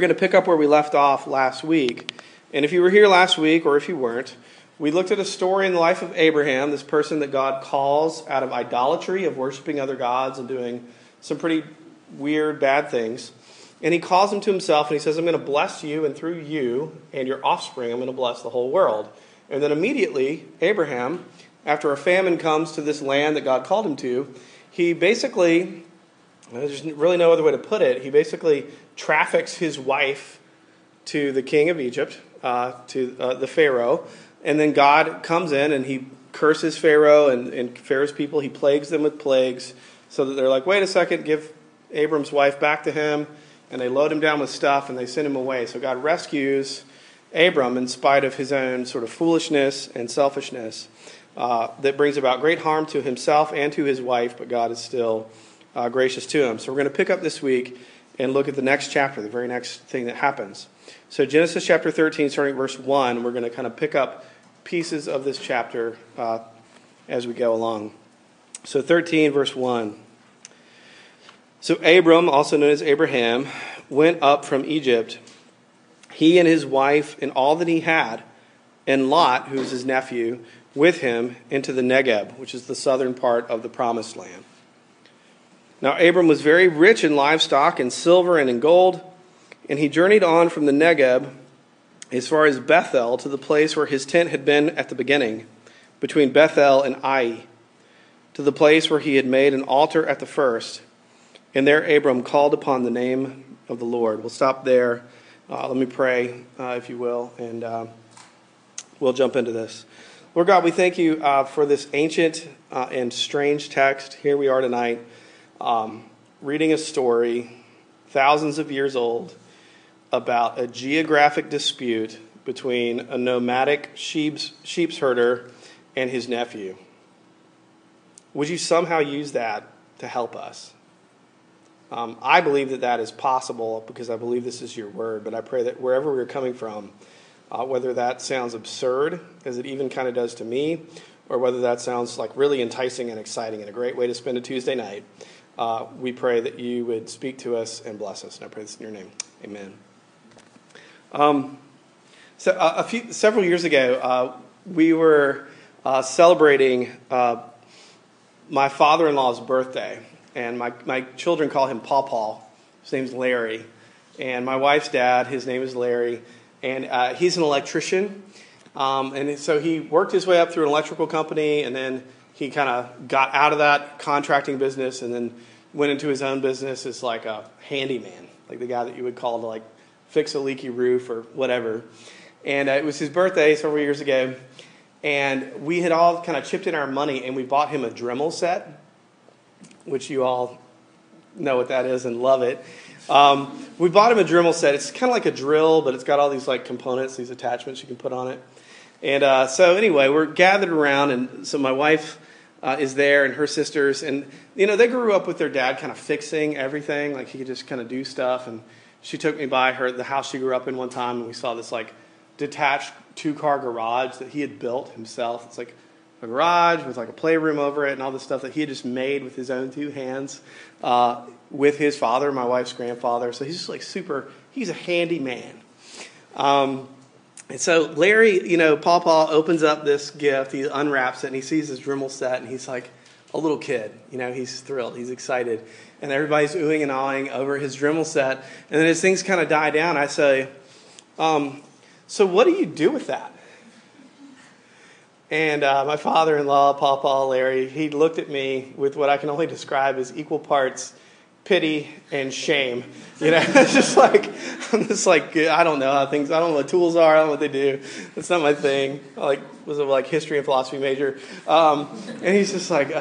We're going to pick up where we left off last week. And if you were here last week, or if you weren't, we looked at a story in the life of Abraham, this person that God calls out of idolatry, of worshiping other gods and doing some pretty weird, bad things. And he calls him to himself and he says, I'm going to bless you, and through you and your offspring, I'm going to bless the whole world. And then immediately, Abraham, after a famine comes to this land that God called him to, he basically, there's really no other way to put it, he basically traffics his wife to the king of Egypt, uh, to uh, the Pharaoh, and then God comes in and he curses Pharaoh and, and Pharaoh's people. He plagues them with plagues so that they're like, wait a second, give Abram's wife back to him. And they load him down with stuff and they send him away. So God rescues Abram in spite of his own sort of foolishness and selfishness uh, that brings about great harm to himself and to his wife, but God is still uh, gracious to him. So we're going to pick up this week and look at the next chapter, the very next thing that happens. So, Genesis chapter 13, starting at verse 1, we're going to kind of pick up pieces of this chapter uh, as we go along. So, 13, verse 1. So, Abram, also known as Abraham, went up from Egypt, he and his wife and all that he had, and Lot, who's his nephew, with him into the Negeb, which is the southern part of the promised land. Now, Abram was very rich in livestock, in silver, and in gold, and he journeyed on from the Negeb as far as Bethel to the place where his tent had been at the beginning, between Bethel and Ai, to the place where he had made an altar at the first. And there Abram called upon the name of the Lord. We'll stop there. Uh, let me pray, uh, if you will, and uh, we'll jump into this. Lord God, we thank you uh, for this ancient uh, and strange text. Here we are tonight um, reading a story thousands of years old about a geographic dispute between a nomadic sheep's, sheep's herder and his nephew. Would you somehow use that to help us? Um, I believe that that is possible because I believe this is your word, but I pray that wherever we're coming from, uh, whether that sounds absurd, as it even kind of does to me, or whether that sounds like really enticing and exciting and a great way to spend a Tuesday night, uh, we pray that you would speak to us and bless us. And I pray this in your name. Amen. Um, so uh, a few, several years ago, uh, we were uh, celebrating uh, my father-in-law's birthday, and my, my children call him Paw Paw. His name's Larry, and my wife's dad, his name is Larry, and uh, he's an electrician. Um, and so he worked his way up through an electrical company, and then he kind of got out of that contracting business and then went into his own business as like a handyman, like the guy that you would call to like fix a leaky roof or whatever. And uh, it was his birthday several years ago, and we had all kind of chipped in our money and we bought him a Dremel set, which you all know what that is and love it. Um, we bought him a Dremel set. It's kind of like a drill, but it's got all these like components, these attachments you can put on it. And uh, so anyway, we're gathered around, and so my wife uh, is there and her sisters, and you know they grew up with their dad kind of fixing everything, like he could just kind of do stuff. And she took me by her the house she grew up in one time, and we saw this like detached two car garage that he had built himself. It's like a garage with like a playroom over it and all this stuff that he had just made with his own two hands uh, with his father, my wife's grandfather. So he's just like super. He's a handy man. Um, and so Larry, you know, Paw Paw opens up this gift, he unwraps it, and he sees his Dremel set, and he's like a little kid. You know, he's thrilled, he's excited. And everybody's oohing and awing over his Dremel set. And then as things kind of die down, I say, um, So what do you do with that? And uh, my father in law, Paw Paw Larry, he looked at me with what I can only describe as equal parts pity and shame. You know, it's just like I'm just like I don't know how things. I don't know what tools are. I don't know what they do. It's not my thing. I like was a like history and philosophy major, um, and he's just like.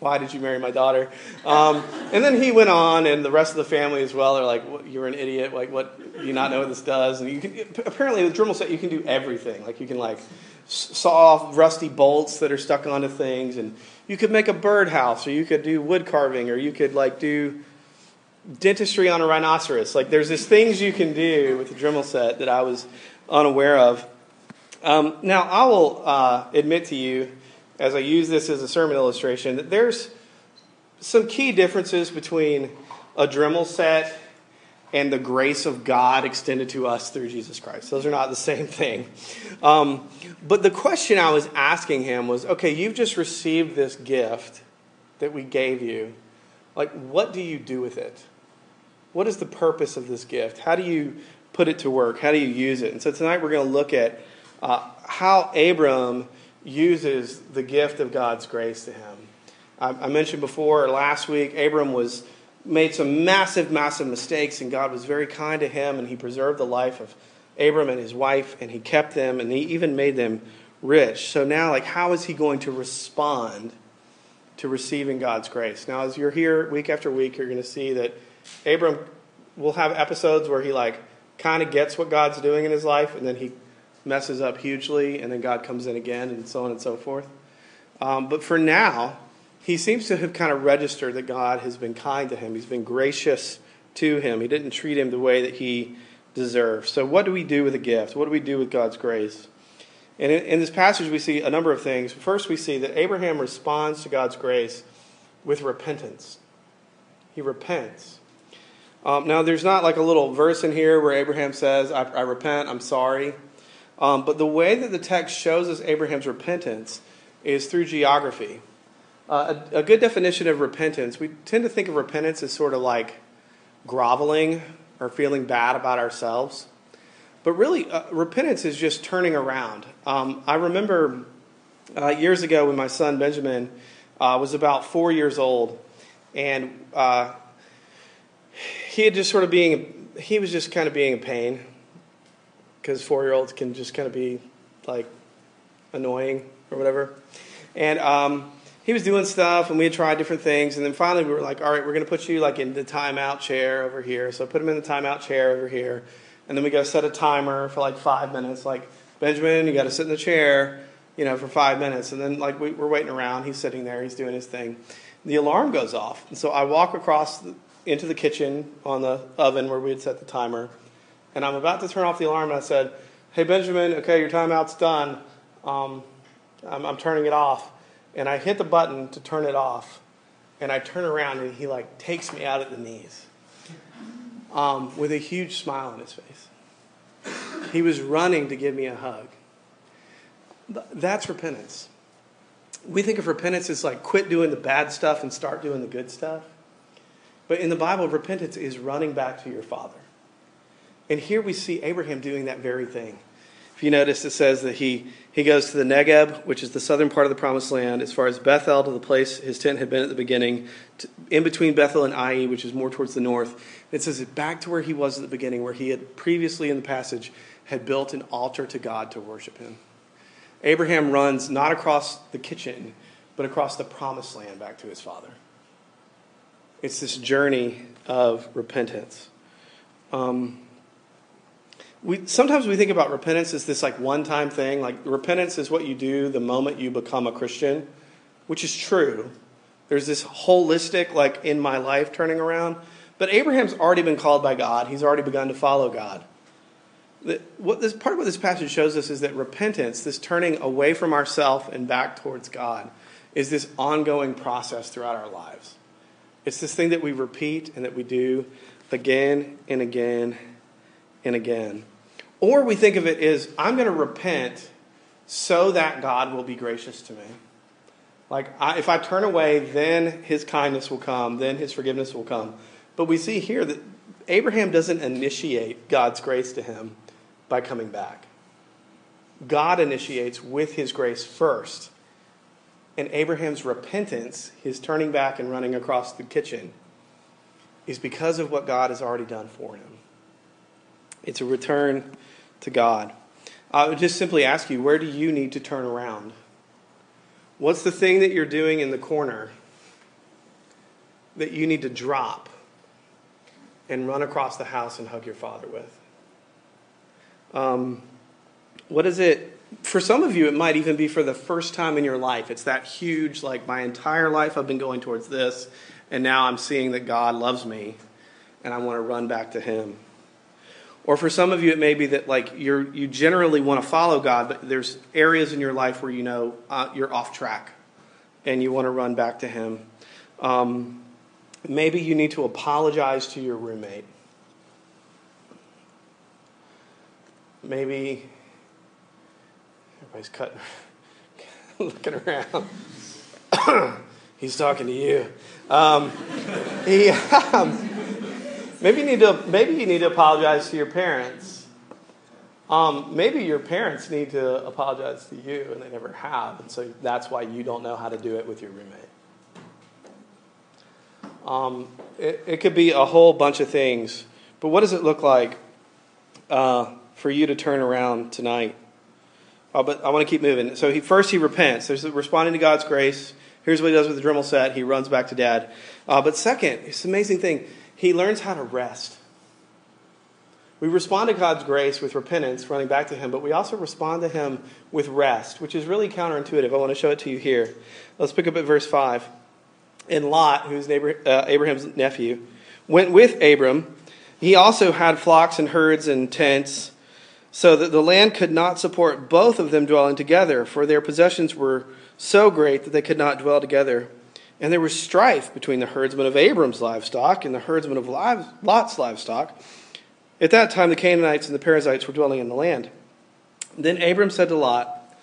why did you marry my daughter? Um, and then he went on, and the rest of the family as well. They're like, "You're an idiot! Like, what? Do you not know what this does?" And you can apparently the Dremel set you can do everything. Like, you can like saw off rusty bolts that are stuck onto things, and you could make a birdhouse, or you could do wood carving, or you could like do dentistry on a rhinoceros. Like there's these things you can do with the Dremel set that I was unaware of. Um, now I will uh, admit to you, as I use this as a sermon illustration, that there's some key differences between a Dremel set and the grace of God extended to us through Jesus Christ. Those are not the same thing. Um, but the question I was asking him was okay, you've just received this gift that we gave you. Like, what do you do with it? What is the purpose of this gift? How do you put it to work? How do you use it? And so tonight we're going to look at uh, how Abram uses the gift of God's grace to him. I, I mentioned before last week, Abram was made some massive, massive mistakes, and God was very kind to him, and he preserved the life of Abram and his wife, and he kept them, and he even made them rich. So now, like, how is he going to respond to receiving God's grace? Now, as you're here week after week, you're going to see that Abram will have episodes where he, like, kind of gets what God's doing in his life, and then he messes up hugely, and then God comes in again, and so on and so forth. Um, but for now, he seems to have kind of registered that God has been kind to him. He's been gracious to him. He didn't treat him the way that he deserved. So, what do we do with a gift? What do we do with God's grace? And in, in, this passage, we see a number of things. First, we see that Abraham responds to God's grace with repentance. He repents. Um, now, there's not like a little verse in here where Abraham says, I, I repent, I'm sorry. Um, but the way that the text shows us Abraham's repentance is through geography. Uh, a, a, good definition of repentance, we tend to think of repentance as sort of like groveling or feeling bad about ourselves. But really, uh, repentance is just turning around. Um, I remember uh, years ago when my son Benjamin uh, was about four years old, and uh, he had just sort of being, he was just kind of being a pain. Because four year olds can just kind of be like annoying or whatever. And um, he was doing stuff and we had tried different things. And then finally we were like all right we're going to put you like in the timeout chair over here. So I put him in the timeout chair over here. And then we to set a timer for like five minutes. Like benjamin you got to sit in the chair you know for five minutes. And then like we, are waiting around. He's sitting there. He's doing his thing. The alarm goes off. And so i walk across the, into the kitchen on the oven where we had set the timer and i'm about to turn off the alarm and i said hey benjamin okay your timeout's done um, I'm, I'm turning it off and I hit the button to turn it off, and I turn around and he like takes me out at the knees um, with a huge smile on his face. He was running to give me a hug. That's repentance. We think of repentance as like quit doing the bad stuff and start doing the good stuff. But in the Bible, repentance is running back to your Father. And here we see Abraham doing that very thing. If you notice, it says that he, he goes to the Negeb, which is the southern part of the promised land, as far as Bethel to the place his tent had been at the beginning, to, in between Bethel and Ai, which is more towards the north. It says it back to where he was at the beginning, where he had previously in the passage had built an altar to God to worship him. Abraham runs not across the kitchen, but across the promised land back to his father. It's this journey of repentance. Um, we sometimes we think about repentance as this like one time thing. Like repentance is what you do the moment you become a christian which is true. There's this holistic like in my life turning around. But abraham's already been called by god. He's already begun to follow god. What this part of what this passage shows us is that repentance this turning away from ourself and back towards god is this ongoing process throughout our lives it's this thing that we repeat and that we do again and again and again or we think of it as I'm going to repent so that God will be gracious to me. Like, I, if I turn away, then his kindness will come, then his forgiveness will come. But we see here that Abraham doesn't initiate God's grace to him by coming back. God initiates with his grace first. And Abraham's repentance, his turning back and running across the kitchen, is because of what God has already done for him. It's a return to God. I would just simply ask you, where do you need to turn around? What's the thing that you're doing in the corner that you need to drop and run across the house and hug your father with? Um, what is it? For some of you, it might even be for the first time in your life. It's that huge, like, my entire life I've been going towards this, and now I'm seeing that God loves me, and I want to run back to Him. Or for some of you, it may be that like you're you generally want to follow God, but there's areas in your life where you know uh, you're off track, and you want to run back to Him. Um, maybe you need to apologize to your roommate. maybe everybody's cutting, looking around. He's talking to you. Um, he, um, maybe you need to maybe you need to apologize to your parents. Um, maybe your parents need to apologize to you, and they never have, and so that's why you don't know how to do it with your roommate. Um, it, it could be a whole bunch of things, but what does it look like uh, for you to turn around tonight? Uh, but I want to keep moving. So he first he repents. There's responding to God's grace. Here's what he does with the Dremel set. He runs back to dad. Uh, but second, it's an amazing thing. He learns how to rest. We respond to God's grace with repentance, running back to Him, but we also respond to Him with rest, which is really counterintuitive. I want to show it to you here. Let's pick up at verse 5. And Lot, who's neighbor, uh, Abraham's nephew, went with Abram. He also had flocks and herds and tents, so that the land could not support both of them dwelling together, for their possessions were so great that they could not dwell together. And there was strife between the herdsmen of Abram's livestock and the herdsmen of Lot's livestock. At that time, the Canaanites and the Perizzites were dwelling in the land. Then Abram said to Lot,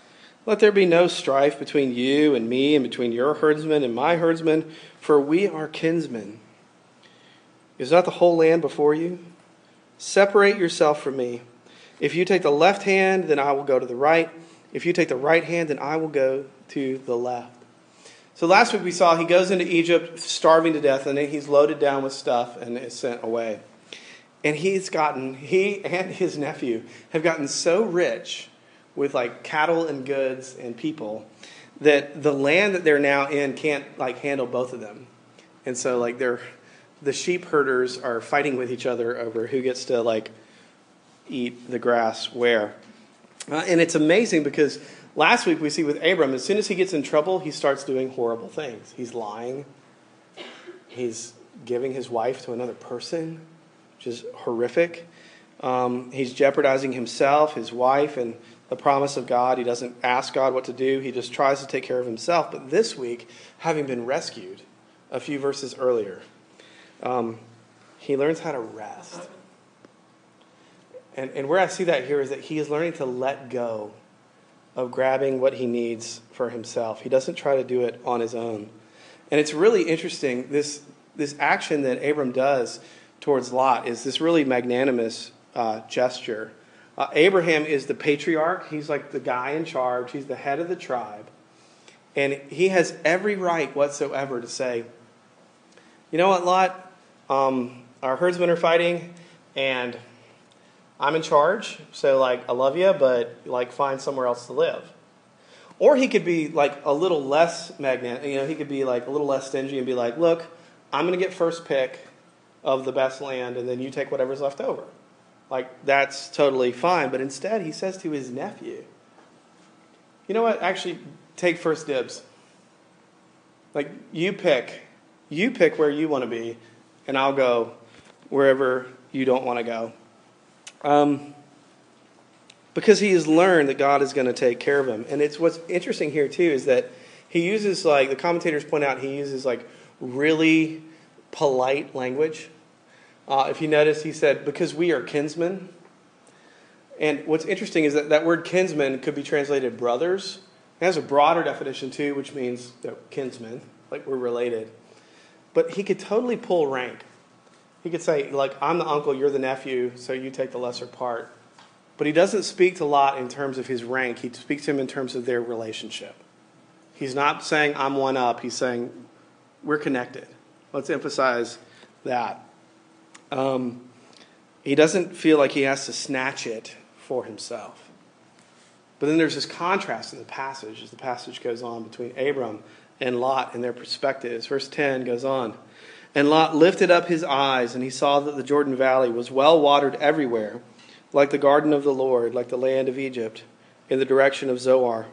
Let there be no strife between you and me, and between your herdsmen and my herdsmen, for we are kinsmen. Is not the whole land before you? Separate yourself from me. If you take the left hand, then I will go to the right. If you take the right hand, then I will go to the left. So last week we saw he goes into Egypt starving to death, and then he's loaded down with stuff and is sent away. And he's gotten, he and his nephew have gotten so rich with like cattle and goods and people that the land that they're now in can't like handle both of them. And so like they're the sheep herders are fighting with each other over who gets to like eat the grass where. Uh, and it's amazing because last week we see with Abram, as soon as he gets in trouble, he starts doing horrible things. He's lying, he's giving his wife to another person, which is horrific. Um, he's jeopardizing himself, his wife, and the promise of God. He doesn't ask God what to do, he just tries to take care of himself. But this week, having been rescued a few verses earlier, um, he learns how to rest. And, and where I see that here is that he is learning to let go of grabbing what he needs for himself. He doesn't try to do it on his own. And it's really interesting. This, this action that Abram does towards Lot is this really magnanimous uh, gesture. Uh, Abraham is the patriarch, he's like the guy in charge, he's the head of the tribe. And he has every right whatsoever to say, you know what, Lot? Um, our herdsmen are fighting, and I'm in charge, so like I love you, but like find somewhere else to live. Or he could be like a little less magnetic. You know, he could be like a little less stingy and be like, "Look, I'm going to get first pick of the best land, and then you take whatever's left over." Like that's totally fine. But instead, he says to his nephew, "You know what? Actually, take first dibs. Like you pick, you pick where you want to be, and I'll go wherever you don't want to go." Um, because he has learned that God is going to take care of him. And it's what's interesting here too is that he uses like the commentators point out he uses like really polite language. Uh, if you notice, he said, "Because we are kinsmen." And what's interesting is that that word kinsmen could be translated brothers. It has a broader definition too, which means you know, kinsmen, like we're related. But he could totally pull rank. He could say, like, I'm the uncle, you're the nephew, so you take the lesser part. But he doesn't speak to Lot in terms of his rank, he speaks to him in terms of their relationship. He's not saying, I'm one up, he's saying, we're connected. Let's emphasize that. Um, he doesn't feel like he has to snatch it for himself. But then there's this contrast in the passage as the passage goes on between Abram and Lot and their perspectives. Verse 10 goes on. And Lot lifted up his eyes, and he saw that the Jordan Valley was well watered everywhere, like the garden of the Lord, like the land of Egypt, in the direction of Zoar.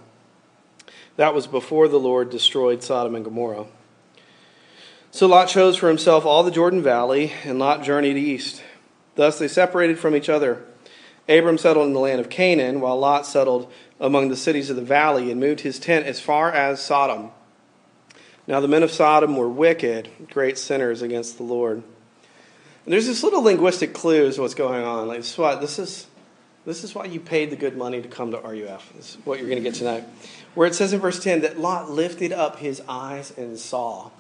That was before the Lord destroyed Sodom and Gomorrah. So Lot chose for himself all the Jordan Valley, and Lot journeyed east. Thus they separated from each other. Abram settled in the land of Canaan, while Lot settled among the cities of the valley and moved his tent as far as Sodom. Now the men of Sodom were wicked, great sinners against the Lord. And there's this little linguistic clue as to what's going on. Like, what? This is, This is why you paid the good money to come to RUF. This is what you're going to get tonight. Where it says in verse 10 that Lot lifted up his eyes and saw.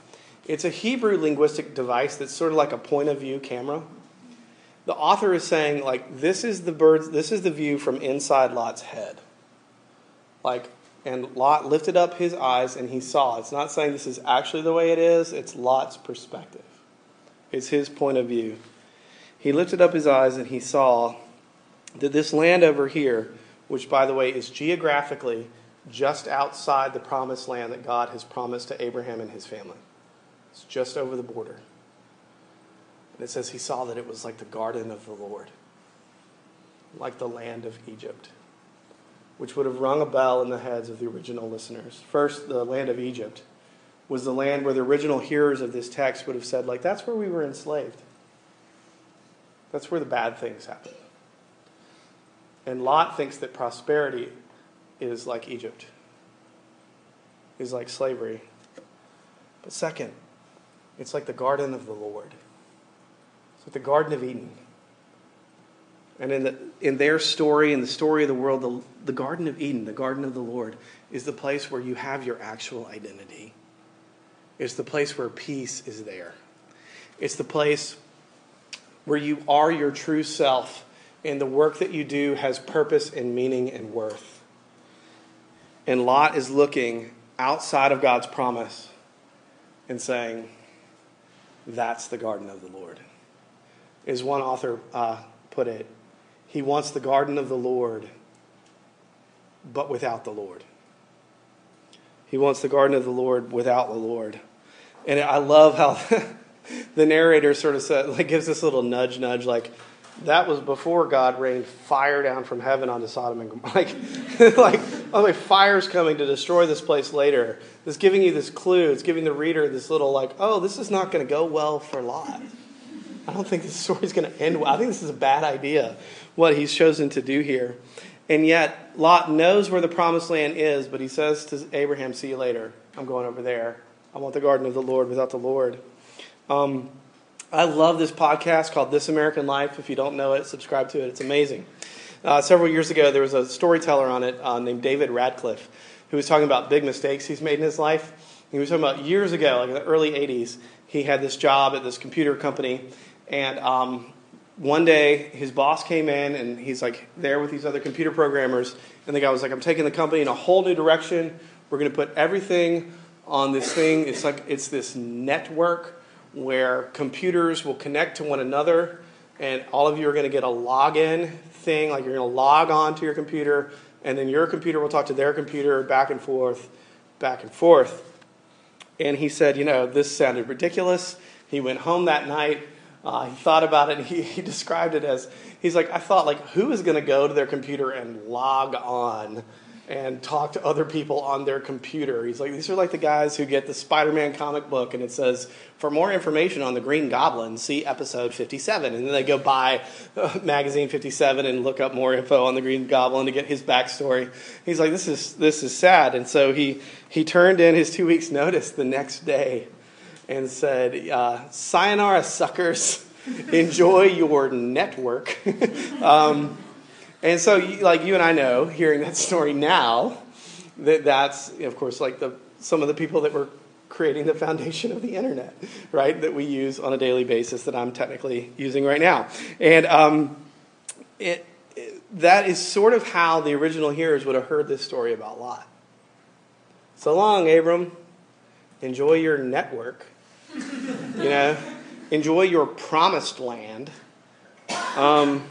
It's a Hebrew linguistic device that's sort of like a point of view camera. The author is saying, like, this is the birds, this is the view from inside Lot's head. Like, and Lot lifted up his eyes and he saw. It's not saying this is actually the way it is, it's Lot's perspective. It's his point of view. He lifted up his eyes and he saw that this land over here, which by the way is geographically just outside the promised land that God has promised to Abraham and his family, it's just over the border. And it says he saw that it was like the garden of the Lord, like the land of Egypt, which would have rung a bell in the heads of the original listeners. First, the land of Egypt was the land where the original hearers of this text would have said, like, that's where we were enslaved. That's where the bad things happen. And Lot thinks that prosperity is like Egypt, is like slavery. But second, it's like the garden of the Lord. It's like the Garden of Eden. And in, the, in their story, in the story of the world, the, the Garden of Eden, the Garden of the Lord, is the place where you have your actual identity. It's the place where peace is there. It's the place where you are your true self and the work that you do has purpose and meaning and worth. And Lot is looking outside of God's promise and saying, That's the garden of the Lord. As one author uh, put it, he wants the garden of the Lord, but without the Lord. He wants the garden of the Lord without the Lord. And I love how the narrator sort of said, like, gives this little nudge, nudge, like, that was before God rained fire down from heaven onto Sodom and Gomorrah. Like, like, oh, my fire's coming to destroy this place later. It's giving you this clue. It's giving the reader this little, like, oh, this is not going to go well for Lot. I don't think this story's going to end well. I think this is a bad idea, what he's chosen to do here. And yet, Lot knows where the promised land is, but he says to Abraham, see you later. I'm going over there. I want the garden of the Lord without the Lord. Um, I love this podcast called This American Life. If you don't know it, subscribe to it. It's amazing. Uh, several years ago, there was a storyteller on it uh, named David Radcliffe who was talking about big mistakes he's made in his life. He was talking about years ago, like in the early 80s, he had this job at this computer company. And um, one day, his boss came in and he's like there with these other computer programmers. And the guy was like, I'm taking the company in a whole new direction. We're going to put everything on this thing. It's like it's this network where computers will connect to one another, and all of you are going to get a login thing, like you're going to log on to your computer, and then your computer will talk to their computer back and forth, back and forth. And he said, You know, this sounded ridiculous. He went home that night. Uh, he thought about it and he, he described it as he's like, I thought, like, who is going to go to their computer and log on and talk to other people on their computer. He's like, these are like the guys who get the Spider Man comic book and it says, for more information on the Green Goblin, see episode 57. And then they go buy uh, magazine 57 and look up more info on the Green Goblin to get his backstory. He's like, this is, this is sad. And so he, he turned in his two weeks' notice the next day and said, uh, Sayonara, suckers. Enjoy your network. um, and so, like you and I know, hearing that story now, that that's of course like the some of the people that were creating the foundation of the internet, right? That we use on a daily basis that I'm technically using right now, and um, it, it, that is sort of how the original hearers would have heard this story about Lot. So long, Abram. Enjoy your network. you know, enjoy your promised land. Um,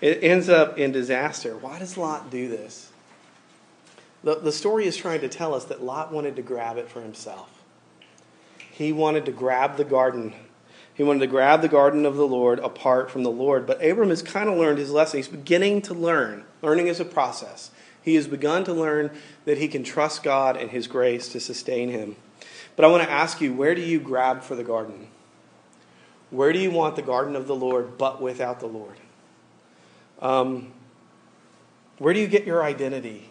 it ends up in disaster. Why does Lot do this? The, the story is trying to tell us that Lot wanted to grab it for himself. He wanted to grab the garden. He wanted to grab the garden of the Lord apart from the Lord. But Abram has kind of learned his lesson. He's beginning to learn. Learning is a process. He has begun to learn that he can trust God and his grace to sustain him. But I want to ask you where do you grab for the garden? Where do you want the garden of the Lord, but without the Lord? Um, where do you get your identity,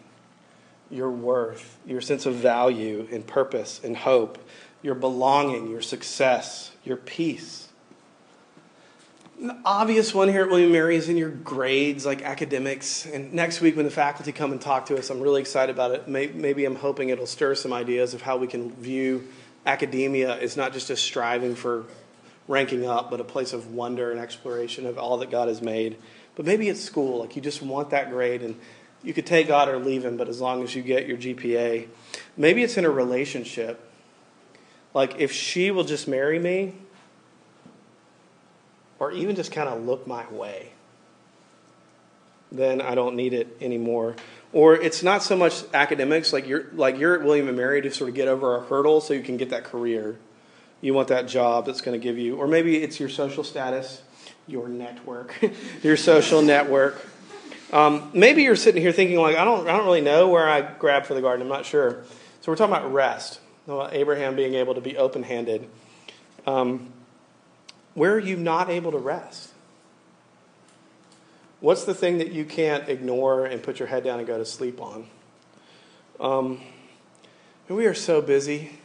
your worth, your sense of value and purpose and hope, your belonging, your success, your peace? The obvious one here at William Mary is in your grades, like academics. And next week, when the faculty come and talk to us, I'm really excited about it. Maybe I'm hoping it'll stir some ideas of how we can view academia as not just a striving for ranking up, but a place of wonder and exploration of all that God has made. But maybe it's school, like you just want that grade, and you could take God or leave Him, but as long as you get your GPA. Maybe it's in a relationship. Like if she will just marry me, or even just kind of look my way, then I don't need it anymore. Or it's not so much academics, like you're like you're at William and Mary to sort of get over a hurdle so you can get that career. You want that job that's going to give you, or maybe it's your social status, your network, your social network. Um, maybe you're sitting here thinking like, I don't, I don't really know where I grab for the garden. I'm not sure. So we're talking about rest, about Abraham being able to be open-handed. Um, where are you not able to rest? What's the thing that you can't ignore and put your head down and go to sleep on? Um, we are so busy.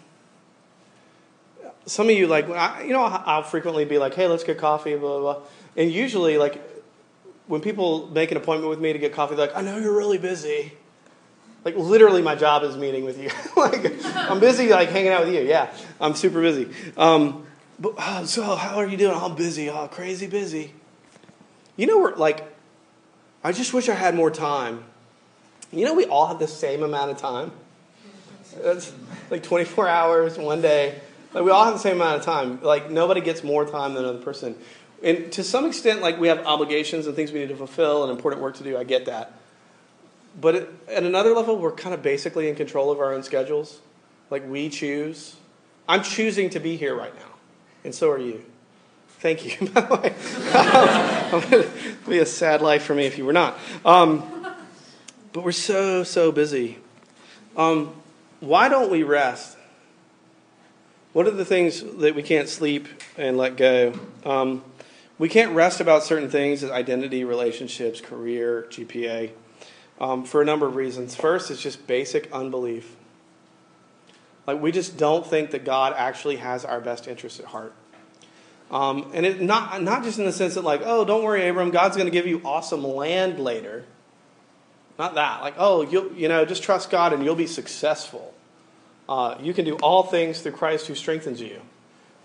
Some of you, like, you know, I'll frequently be like, hey, let's get coffee, blah, blah, blah. And usually, like, when people make an appointment with me to get coffee, they're like, I know you're really busy. Like, literally, my job is meeting with you. like, I'm busy, like, hanging out with you. Yeah, I'm super busy. Um, oh, so, how are you doing? I'm busy. Oh, crazy busy. You know, we're like, I just wish I had more time. You know, we all have the same amount of time. It's like 24 hours, one day. Like, we all have the same amount of time. Like, nobody gets more time than another person. And to some extent, like, we have obligations and things we need to fulfill and important work to do. I get that. But at another level, we're kind of basically in control of our own schedules. Like, we choose. I'm choosing to be here right now and so are you. Thank you, by the way. it would be a sad life for me if you were not. Um, but we're so, so busy. Um, why don't we rest? What are the things that we can't sleep and let go? Um, we can't rest about certain things identity, relationships, career, GPA, um, for a number of reasons. First, it's just basic unbelief. Like, we just don't think that God actually has our best interests at heart. Um, and it, not, not just in the sense that, like, oh, don't worry, Abram, God's going to give you awesome land later. Not that. Like, oh, you you know, just trust God and you'll be successful. Uh, you can do all things through Christ who strengthens you,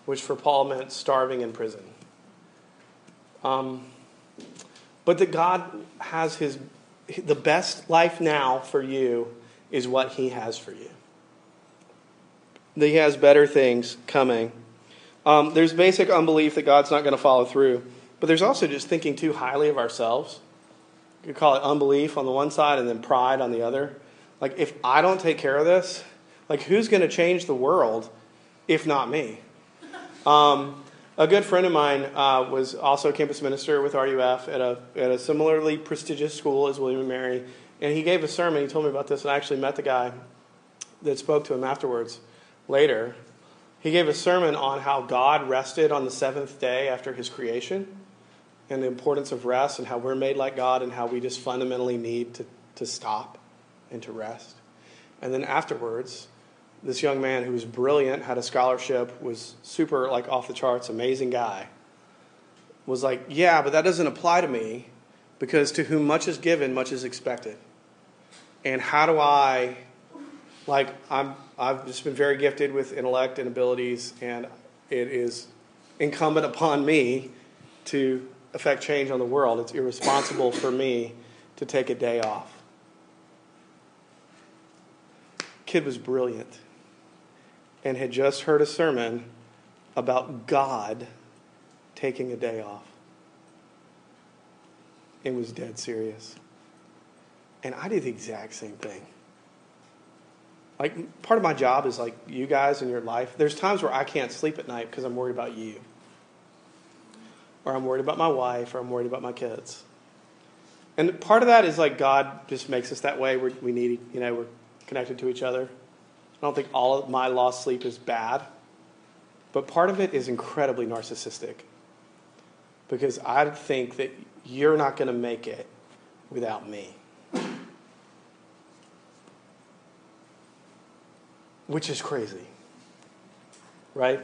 which for Paul meant starving in prison. Um, but that God has his, the best life now for you is what he has for you that he has better things coming. Um, there's basic unbelief that God's not going to follow through, but there's also just thinking too highly of ourselves. You could call it unbelief on the one side and then pride on the other. Like, if I don't take care of this, like, who's going to change the world if not me? Um, a good friend of mine uh, was also a campus minister with RUF at a, at a similarly prestigious school as William and Mary, and he gave a sermon. He told me about this, and I actually met the guy that spoke to him afterwards later, he gave a sermon on how God rested on the seventh day after his creation and the importance of rest and how we're made like God and how we just fundamentally need to, to stop and to rest. And then afterwards, this young man who was brilliant, had a scholarship, was super like off the charts, amazing guy, was like, Yeah, but that doesn't apply to me because to whom much is given, much is expected. And how do I like I'm I've just been very gifted with intellect and abilities, and it is incumbent upon me to affect change on the world. It's irresponsible for me to take a day off. Kid was brilliant and had just heard a sermon about God taking a day off. It was dead serious. And I did the exact same thing. Like, part of my job is like you guys in your life. There's times where I can't sleep at night because I'm worried about you, or I'm worried about my wife, or I'm worried about my kids. And part of that is like God just makes us that way. We're, we need, you know, we're connected to each other. I don't think all of my lost sleep is bad, but part of it is incredibly narcissistic because I think that you're not going to make it without me. Which is crazy. Right?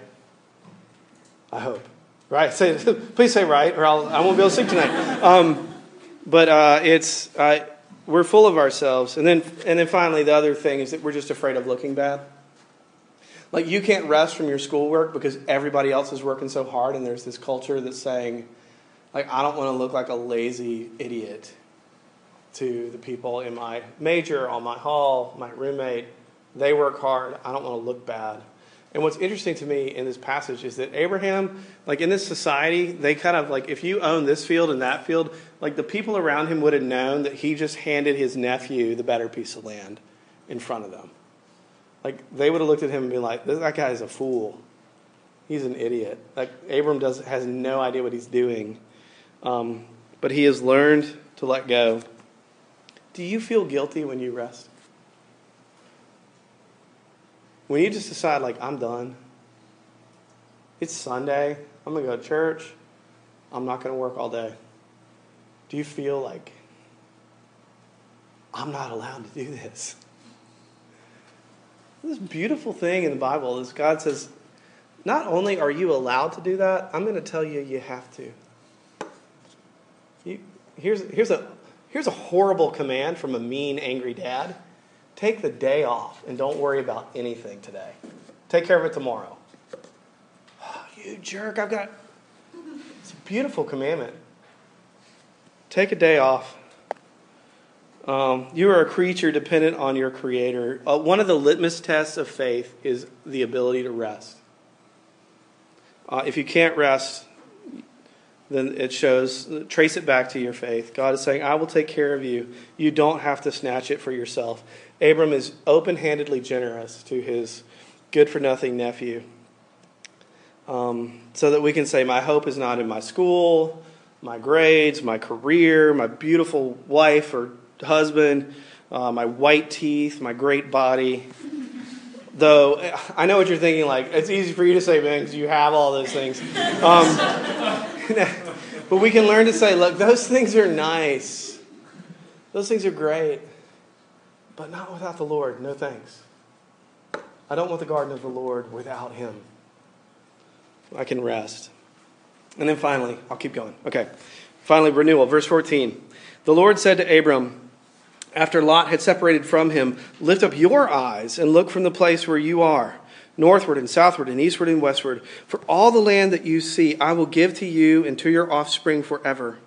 I hope. Right? Say, please say right, or I'll, I won't be able to sleep tonight. Um, but uh, it's uh, we're full of ourselves, and then and then finally the other thing is that we're just afraid of looking bad. Like you can't rest from your schoolwork because everybody else is working so hard, and there's this culture that's saying, like, I don't want to look like a lazy idiot to the people in my major, on my hall, my roommate. They work hard. I don't want to look bad. And what's interesting to me in this passage is that Abraham, like in this society, they kind of like, if you own this field and that field, like the people around him would have known that he just handed his nephew the better piece of land in front of them. Like they would have looked at him and been like, that guy is a fool. He's an idiot. Like Abram does, has no idea what he's doing. Um, but he has learned to let go. Do you feel guilty when you rest? When you just decide, like, I'm done. It's Sunday. I'm going to go to church. I'm not going to work all day. Do you feel like I'm not allowed to do this? This beautiful thing in the Bible is God says, not only are you allowed to do that, I'm going to tell you you have to. You, here's, here's, a, here's a horrible command from a mean, angry dad. Take the day off and don't worry about anything today. Take care of it tomorrow. Oh, you jerk, I've got. It's a beautiful commandment. Take a day off. Um, you are a creature dependent on your Creator. Uh, one of the litmus tests of faith is the ability to rest. Uh, if you can't rest, then it shows, trace it back to your faith. God is saying, I will take care of you. You don't have to snatch it for yourself. Abram is open handedly generous to his good for nothing nephew. Um, so that we can say, My hope is not in my school, my grades, my career, my beautiful wife or husband, uh, my white teeth, my great body. Though I know what you're thinking, like, it's easy for you to say, man, because you have all those things. Um, but we can learn to say, look, those things are nice. Those things are great. But not without the Lord. No thanks. I don't want the garden of the Lord without Him. I can rest. And then finally, I'll keep going. Okay. Finally, renewal. Verse 14. The Lord said to Abram, after Lot had separated from him, Lift up your eyes and look from the place where you are northward and southward and eastward and westward. For all the land that you see, I will give to you and to your offspring forever.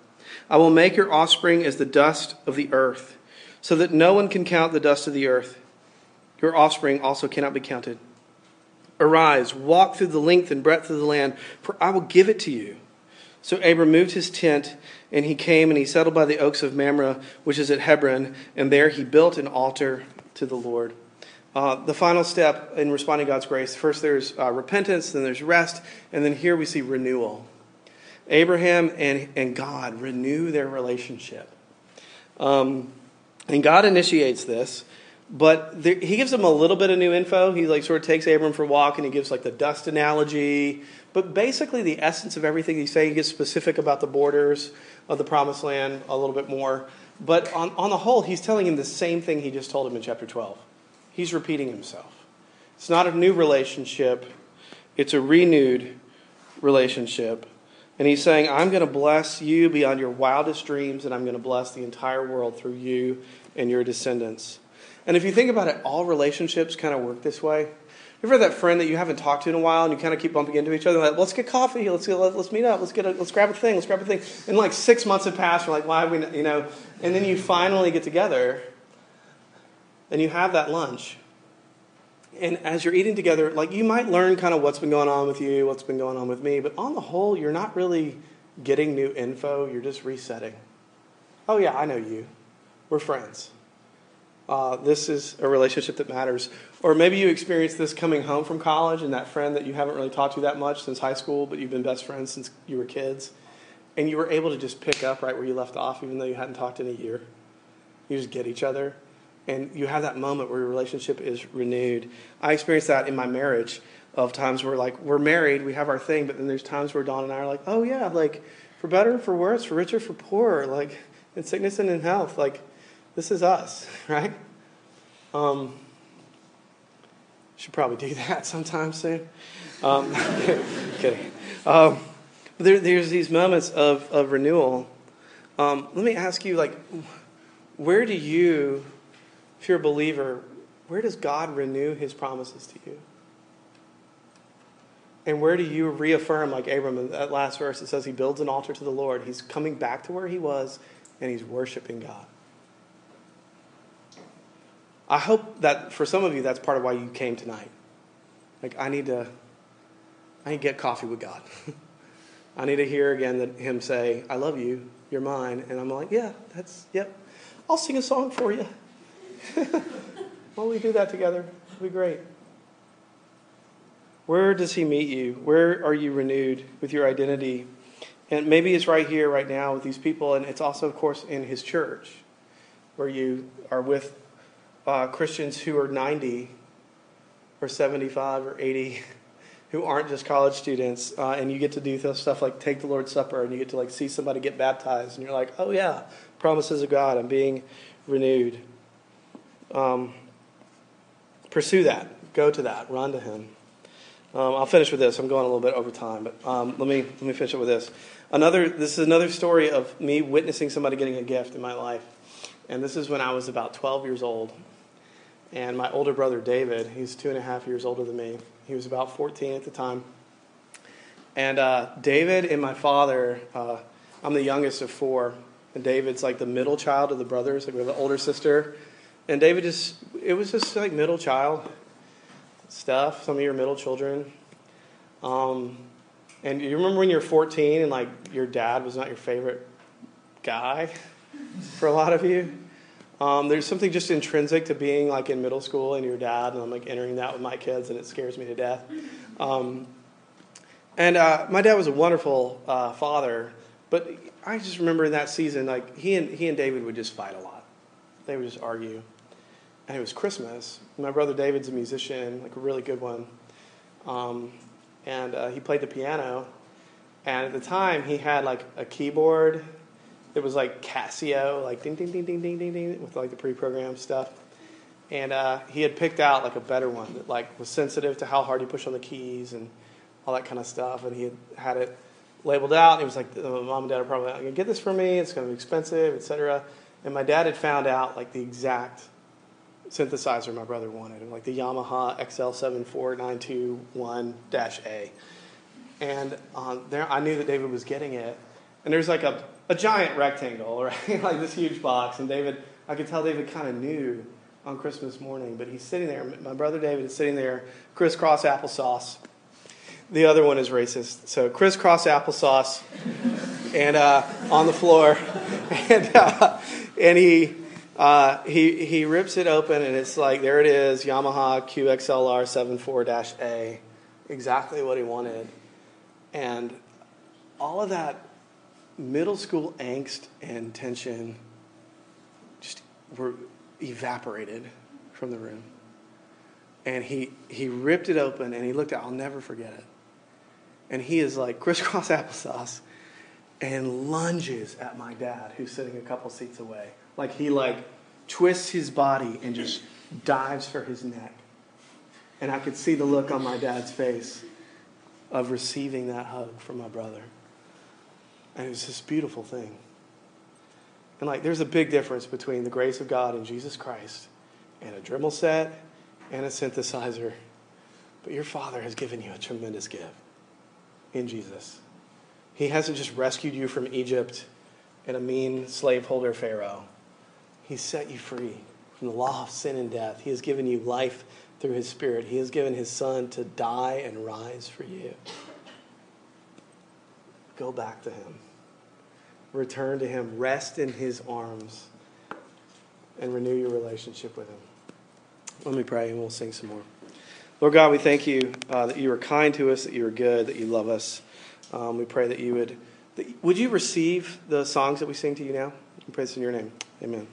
I will make your offspring as the dust of the earth, so that no one can count the dust of the earth. Your offspring also cannot be counted. Arise, walk through the length and breadth of the land, for I will give it to you. So Abram moved his tent, and he came and he settled by the oaks of Mamre, which is at Hebron, and there he built an altar to the Lord. Uh, the final step in responding to God's grace first there's uh, repentance, then there's rest, and then here we see renewal. Abraham and, and God renew their relationship. Um, and God initiates this, but there, he gives them a little bit of new info. He like sort of takes Abram for a walk and he gives like the dust analogy. But basically, the essence of everything he's saying, he gets specific about the borders of the promised land a little bit more. But on, on the whole, he's telling him the same thing he just told him in chapter 12 he's repeating himself. It's not a new relationship, it's a renewed relationship. And he's saying, I'm going to bless you beyond your wildest dreams, and I'm going to bless the entire world through you and your descendants. And if you think about it, all relationships kind of work this way. You ever that friend that you haven't talked to in a while, and you kind of keep bumping into each other? Like, let's get coffee. Let's get, let's meet up. Let's get a, let's grab a thing. Let's grab a thing. And like six months have passed. You're like, why have we, you know? And then you finally get together, and you have that lunch. And as you're eating together, like you might learn kind of what's been going on with you, what's been going on with me, but on the whole, you're not really getting new info, you're just resetting. Oh, yeah, I know you. We're friends. Uh, this is a relationship that matters. Or maybe you experienced this coming home from college and that friend that you haven't really talked to that much since high school, but you've been best friends since you were kids. And you were able to just pick up right where you left off, even though you hadn't talked in a year. You just get each other and you have that moment where your relationship is renewed. I experienced that in my marriage of times where like we're married, we have our thing, but then there's times where Dawn and I are like, oh yeah, like for better, for worse, for richer, for poorer, like in sickness and in health, like this is us, right? Um, should probably do that sometime soon. Um, kidding. Um, there, there's these moments of, of renewal. Um, let me ask you, like, where do you, if you're a believer, where does God renew his promises to you? And where do you reaffirm, like Abram in that last verse, it says he builds an altar to the Lord. He's coming back to where he was and he's worshiping God. I hope that for some of you, that's part of why you came tonight. Like, I need to, I need to get coffee with God. I need to hear again that Him say, I love you, you're mine. And I'm like, yeah, that's, yep. I'll sing a song for you. Why don't we do that together? It'll be great. Where does He meet you? Where are you renewed with your identity? And maybe it's right here, right now, with these people, and it's also, of course, in His church, where you are with uh, Christians who are 90 or 75 or 80 who aren't just college students, uh, and you get to do stuff like take the Lord's Supper, and you get to like see somebody get baptized, and you're like, oh yeah, promises of God, I'm being renewed. Um, pursue that, go to that, run to Him. Um, I'll finish with this. I'm going a little bit over time, but um, let me let me finish it with this. Another, this is another story of me witnessing somebody getting a gift in my life, and this is when I was about 12 years old, and my older brother David, he's two and a half years older than me. He was about 14 at the time. And uh, David and my father, uh, I'm the youngest of four, and David's like the middle child of the brothers. Like we have an older sister, and David just, it was just like middle child stuff. Some of your middle children. Um, and you remember when you're 14 and like your dad was not your favorite guy for a lot of you? Um, there's something just intrinsic to being like in middle school and your dad, and I'm like entering that with my kids, and it scares me to death. Um, and uh, my dad was a wonderful uh, father, but I just remember in that season, like he and he and David would just fight a lot. They would just argue, and it was Christmas. My brother David's a musician, like a really good one, um, and uh, he played the piano. And at the time, he had like a keyboard it was like Casio, like ding ding ding ding ding ding ding, with like the pre-programmed stuff. And uh, he had picked out like a better one that like was sensitive to how hard you push on the keys and all that kind of stuff. And he had had it labeled out. He was like, oh, "Mom and Dad are probably not going to get this for me. It's going to be expensive, etc." And my dad had found out like the exact synthesizer my brother wanted, like the Yamaha XL74921-A. And um, there, I knew that David was getting it. And there's like a a giant rectangle, right? like this huge box. And David, I could tell David kind of knew on Christmas morning, but he's sitting there. My brother David is sitting there, crisscross applesauce. The other one is racist. So crisscross applesauce, and uh, on the floor, and uh, and he. Uh, he he rips it open and it's like there it is Yamaha QXLR 74-A exactly what he wanted and all of that middle school angst and tension just were evaporated from the room. And he, he ripped it open and he looked at I'll never forget it. And he is like crisscross applesauce and lunges at my dad who's sitting a couple seats away. Like he like twists his body and just dives for his neck. And I could see the look on my dad's face of receiving that hug from my brother. And it was this beautiful thing. And like, there's a big difference between the grace of God and Jesus Christ and a Dremel set and a synthesizer. But your Father has given you a tremendous gift in Jesus. He hasn't just rescued you from Egypt and a mean slaveholder Pharaoh. He set you free from the law of sin and death. He has given you life through His Spirit. He has given His Son to die and rise for you. Go back to Him return to Him, rest in His arms, and renew your relationship with Him. Let me pray and we'll sing some more. Lord God, we thank you uh, that you are kind to us, that you are good, that you love us. Um, we pray that you would, that, would you receive the songs that we sing to you now? We pray this in your name. Amen.